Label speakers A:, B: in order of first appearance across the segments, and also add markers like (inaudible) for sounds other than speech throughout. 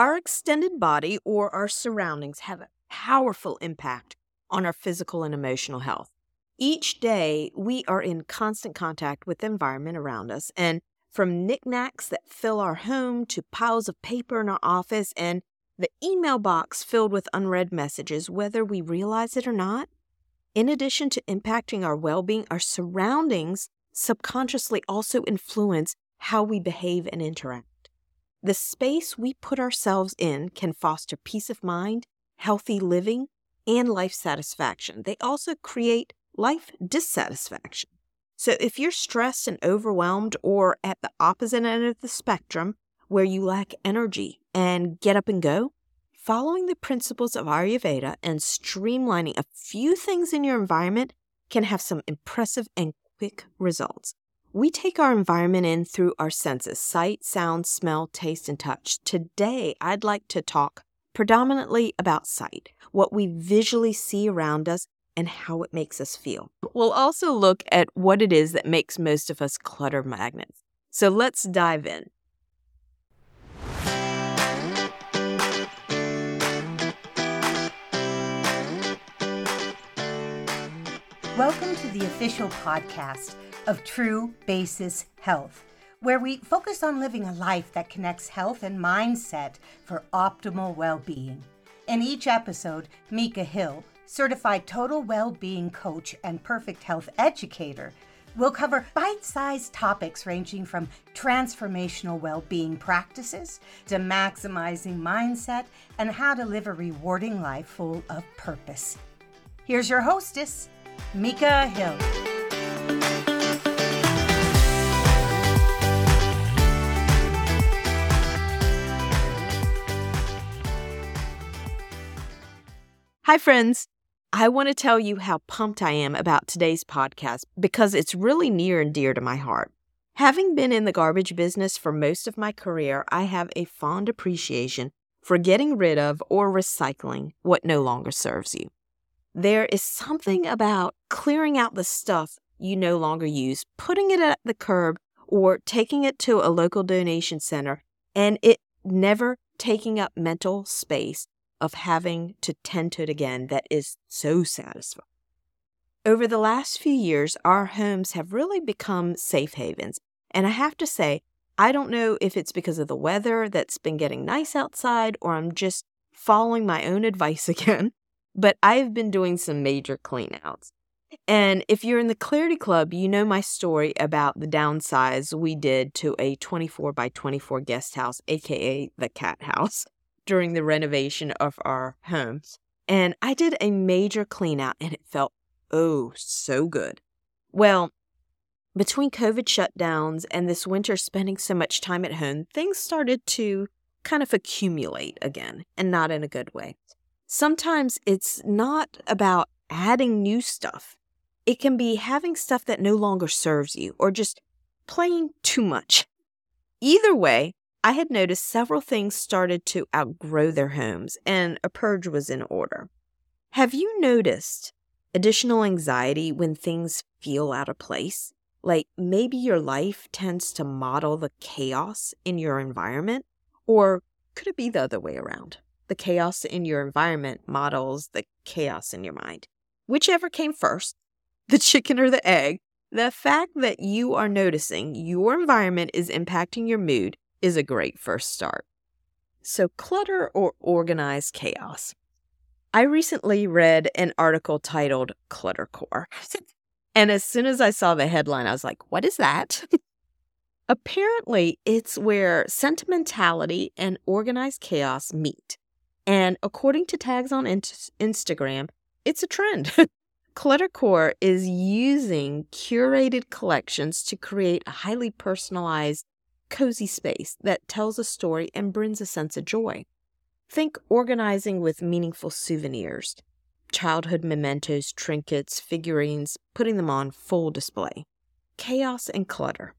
A: Our extended body or our surroundings have a powerful impact on our physical and emotional health. Each day, we are in constant contact with the environment around us, and from knickknacks that fill our home to piles of paper in our office and the email box filled with unread messages, whether we realize it or not. In addition to impacting our well being, our surroundings subconsciously also influence how we behave and interact. The space we put ourselves in can foster peace of mind, healthy living, and life satisfaction. They also create life dissatisfaction. So if you're stressed and overwhelmed, or at the opposite end of the spectrum, where you lack energy and get up and go, following the principles of Ayurveda and streamlining a few things in your environment can have some impressive and quick results. We take our environment in through our senses sight, sound, smell, taste, and touch. Today, I'd like to talk predominantly about sight, what we visually see around us, and how it makes us feel. We'll also look at what it is that makes most of us clutter magnets. So let's dive in.
B: Welcome to the official podcast of True Basis Health, where we focus on living a life that connects health and mindset for optimal well being. In each episode, Micah Hill certified total well being coach and perfect health educator, will cover bite sized topics ranging from transformational well being practices to maximizing mindset and how to live a rewarding life full of purpose. Here's your hostess, Micah Hill.
A: Hi, friends. I want to tell you how pumped I am about today's podcast because it's really near and dear to my heart. Having been in the garbage business for most of my career, I have a fond appreciation for getting rid of or recycling what no longer serves you. There is something about clearing out the stuff you no longer use, putting it at the curb, or taking it to a local donation center, and it never taking up mental space of having to tend to it again that is so satisfying. Over the last few years, our homes have really become safe havens. And I have to say, I don't know if it's because of the weather that's been getting nice outside or I'm just following my own (laughs) advice again, but I've been doing some major cleanouts. And if you're in the Clarity Club, you know my story about the downsize we did to a 24 by 24 guest house, aka the cat house during the renovation of our homes. And I did a major clean out and it felt oh so good. Well, between COVID shutdowns and this winter spending so much time at home, things started to kind of accumulate again and not in a good way. Sometimes it's not about adding new stuff. It can be having stuff that no longer serves you or just playing too much. Either way, I had noticed several things started to outgrow their homes, and a purge was in order. Have you noticed additional anxiety when things feel out of place? Like maybe your life tends to model the chaos in your environment? Or could it be the other way around? The chaos in your environment models the chaos in your mind. Whichever came first, (laughs) the chicken or the egg, the fact that you are noticing your environment is impacting your mood is a great first start. So, clutter or organized chaos. I recently read an article titled Cluttercore. and as soon as I saw the headline, I was like, what is that? (laughs) Apparently, it's where sentimentality and organized chaos meet. And according to tags on in- Instagram, it's a trend. (laughs) Cluttercore is using curated collections to create a highly personalized cozy space that tells a story and brings a sense of joy. Think organizing with meaningful souvenirs, childhood mementos, trinkets, figurines, putting them on full display. Chaos and clutter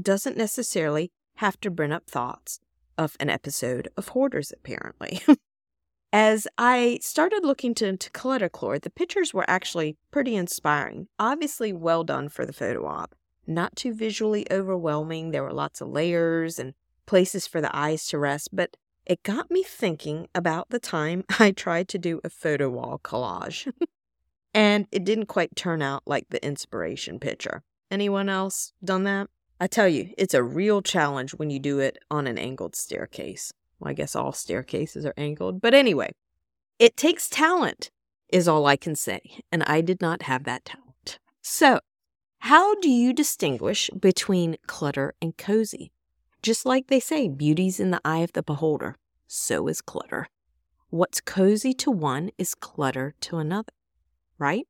A: doesn't necessarily have to bring up thoughts of an episode of Hoarders, apparently. (laughs) As I started looking to, into Cluttercore, the pictures were actually pretty inspiring. Obviously, well done for the photo op not too visually overwhelming. There were lots of layers and places for the eyes to rest, but it got me thinking about the time (laughs) I tried to do a photo wall collage. (laughs) and it didn't quite turn out like the inspiration picture. Anyone else done that? I tell you, it's a real challenge when you do it on an angled staircase. Well, I guess all staircases are angled, but anyway, it takes talent, is all I can say, and I did not have that talent. So, how do you distinguish between clutter and cozy? Just like they say, beauty's in the eye of the beholder, so is clutter. What's cozy to one is clutter to another, right?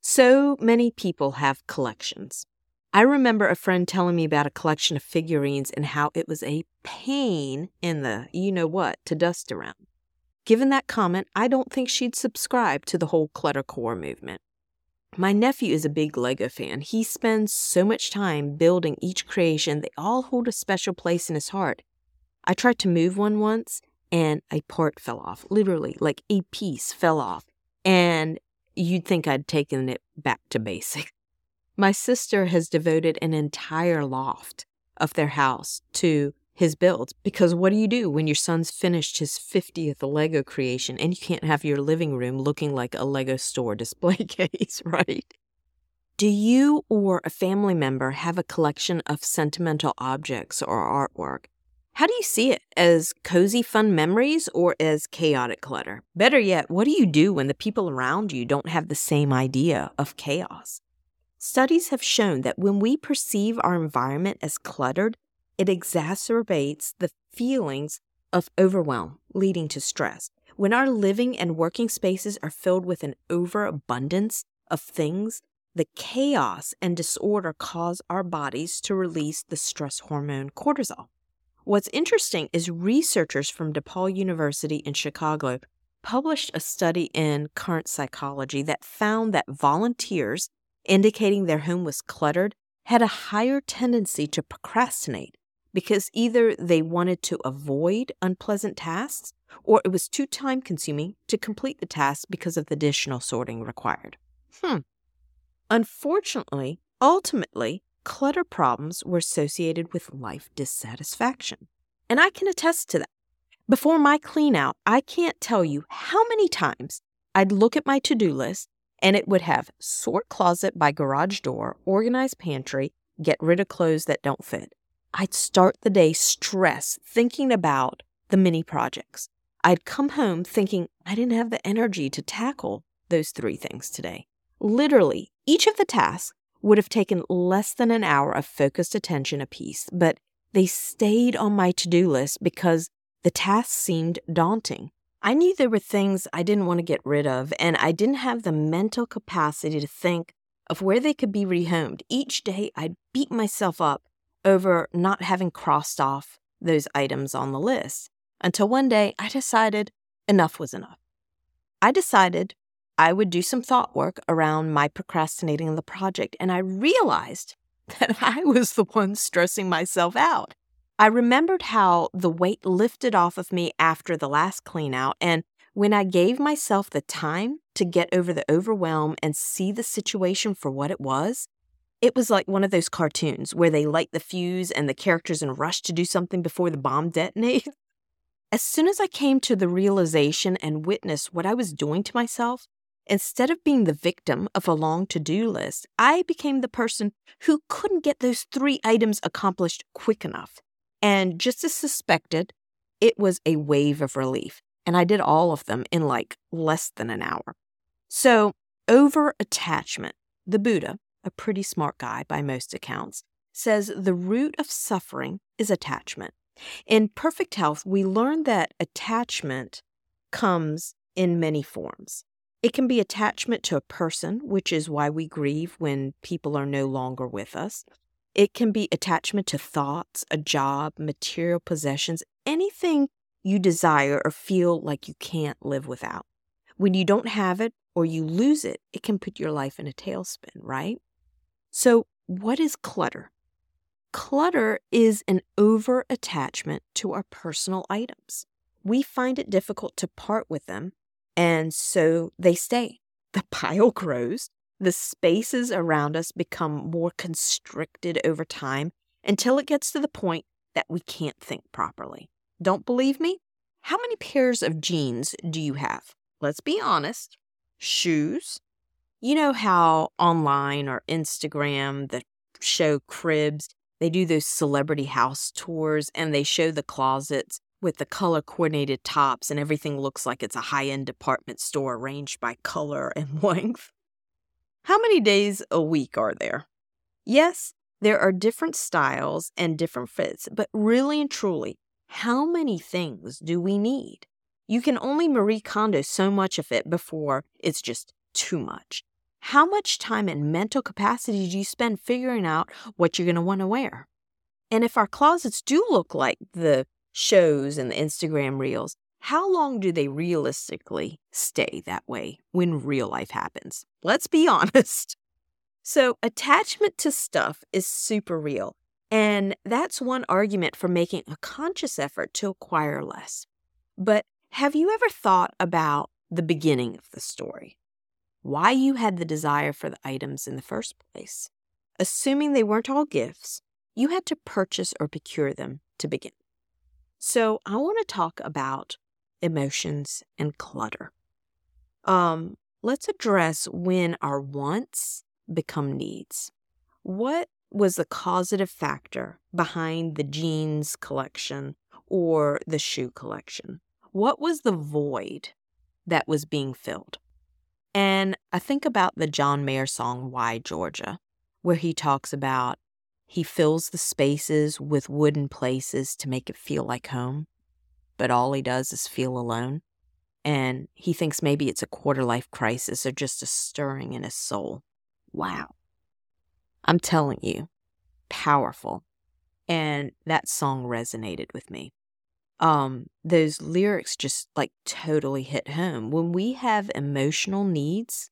A: So many people have collections. I remember a friend telling me about a collection of figurines and how it was a pain in the you know what to dust around. Given that comment, I don't think she'd subscribe to the whole cluttercore movement. My nephew is a big Lego fan. He spends so much time building each creation, they all hold a special place in his heart. I tried to move one once and a part fell off, literally, like a piece fell off. And you'd think I'd taken it back to basic. (laughs) My sister has devoted an entire loft of their house to his builds because what do you do when your son's finished his 50th Lego creation and you can't have your living room looking like a Lego store (laughs) display case, right? Do you or a family member have a collection of sentimental objects or artwork? How do you see it? As cozy, fun memories or as chaotic clutter? Better yet, what do you do when the people around you don't have the same idea of chaos? Studies have shown that when we perceive our environment as cluttered, it exacerbates the feelings of overwhelm, leading to stress. When our living and working spaces are filled with an overabundance of things, the chaos and disorder cause our bodies to release the stress hormone cortisol. What's interesting is researchers from DePaul University in Chicago published a study in Current Psychology that found that volunteers indicating their home was cluttered had a higher tendency to procrastinate because either they wanted to avoid unpleasant tasks or it was too time consuming to complete the task because of the additional sorting required. Hmm. Unfortunately, ultimately, clutter problems were associated with life dissatisfaction. And I can attest to that. Before my clean out, I can't tell you how many times I'd look at my to do list and it would have sort closet by garage door, organize pantry, get rid of clothes that don't fit. I'd start the day stressed thinking about the mini projects. I'd come home thinking I didn't have the energy to tackle those three things today. Literally, each of the tasks would have taken less than an hour of focused attention apiece, but they stayed on my to do list because the tasks seemed daunting. I knew there were things I didn't want to get rid of, and I didn't have the mental capacity to think of where they could be rehomed. Each day, I'd beat myself up over not having crossed off those items on the list until one day I decided enough was enough. I decided I would do some thought work around my procrastinating on the project, and I realized (laughs) that I was the one stressing myself out. I remembered how the weight lifted off of me after the last clean out, and when I gave myself the time to get over the overwhelm and see the situation for what it was, it was like one of those cartoons where they light the fuse and the characters in rush to do something before the bomb (laughs) detonates. As soon as I came to the realization and witnessed what I was doing to myself, instead of being the victim of a long to do list, I became the person who couldn't get those three items accomplished quick enough. And just as suspected, it was a wave of relief. And I did all of them in like less than an hour. So, over attachment, the Buddha, a pretty smart guy by most accounts, says the root of suffering is attachment. In perfect health, we learn that attachment comes in many forms. It can be attachment to a person, which is why we grieve when people are no longer with us. It can be attachment to thoughts, a job, material possessions, anything you desire or feel like you can't live without. When you don't have it or you lose it, it can put your life in a tailspin, right? So, what is clutter? Clutter is an over attachment to our personal items. We find it difficult to part with them, and so they stay. The (laughs) pile grows, the spaces around us become more constricted over time until it gets to the point that we can't think properly. Don't believe me? How many pairs of jeans do you have? Let's be honest. Shoes. You know how online or Instagram that show cribs, they do those celebrity house tours and they show the closets with the color coordinated tops and everything looks like it's a high end department store arranged by color (laughs) and length. How many days a week are there? Yes, there are different styles and different fits, but really and truly, how many things do we need? You can only Marie Kondo so much of it before it's just too much. How much time and mental capacity do you spend figuring out what you're going to want to wear? And if our closets do look like the shows and the Instagram reels, how long do they realistically stay that way when real life happens? Let's be (laughs) honest. So, attachment to stuff is super real. And that's one argument for making a conscious effort to acquire less. But have you ever thought about the beginning of the story? Why you had the desire for the items in the first place? Assuming they weren't all gifts, you had to purchase or procure them to begin. So, I want to talk about emotions and clutter. Um, let's address when our wants become needs. What was the causative factor behind the jeans collection or the shoe collection? What was the void that was being filled? And I think about the John Mayer song, Why Georgia, where he talks about he fills the spaces with wooden places to make it feel like home, but all he does is feel alone. And he thinks maybe it's a quarter life crisis or just a stirring in his soul. Wow. I'm telling you, powerful. And that song resonated with me. Um, those lyrics just like totally hit home. When we have emotional needs,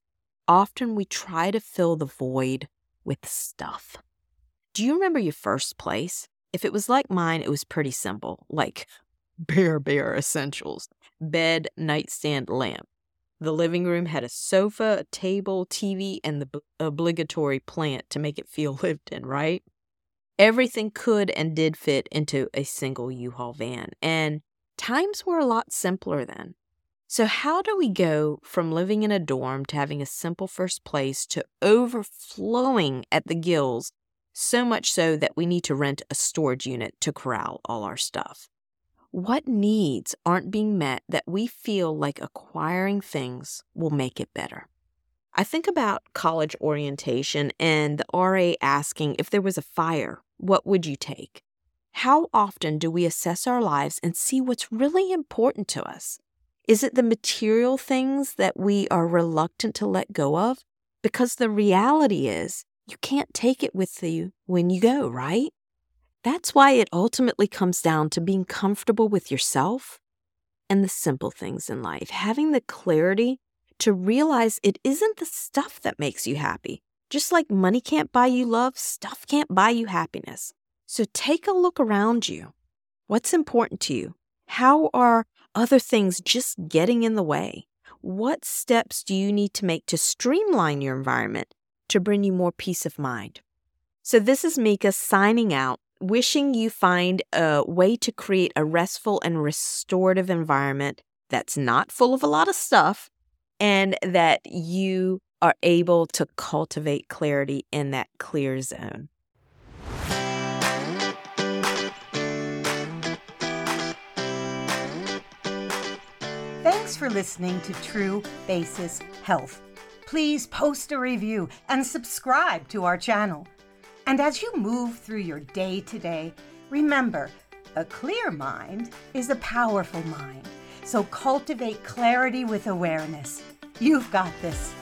A: often we try to fill the void with stuff. Do you remember your first place? If it was like mine, it was pretty simple, like (laughs) bare, bare essentials bed, nightstand, lamp. The living room had a sofa, a table, TV, and the b- obligatory plant to make it feel (laughs) lived in, right? Everything could and did fit into a single U Haul van, and times were a lot simpler then. So, how do we go from living in a dorm to having a simple first place to overflowing at the gills, so much so that we need to rent a storage unit to corral all our stuff? What needs aren't being met that we feel like acquiring things will make it better? I think about college orientation and the RA asking if there was a fire, what would you take? How often do we assess our lives and see what's really important to us? Is it the material things that we are reluctant to let go of? Because the reality is, you can't take it with you when you go, right? That's why it ultimately comes down to being comfortable with yourself and the simple things in life, having the clarity to realize it isn't the stuff that makes you happy. Just like money can't buy you love, stuff can't buy you happiness. So take a look around you. What's important to you? How are other things just getting in the way? What steps do you need to make to streamline your environment to bring you more peace of mind? So, this is Micah signing out wishing you find a way to create a restful and restorative environment that's not full of a lot of stuff and that you are able to cultivate clarity in that clear zone.
B: Thanks for listening to True Basis Health. Please post a review and subscribe to our channel. And as you move through your day to day, remember a clear mind is a powerful mind. So cultivate clarity with awareness. You've got this.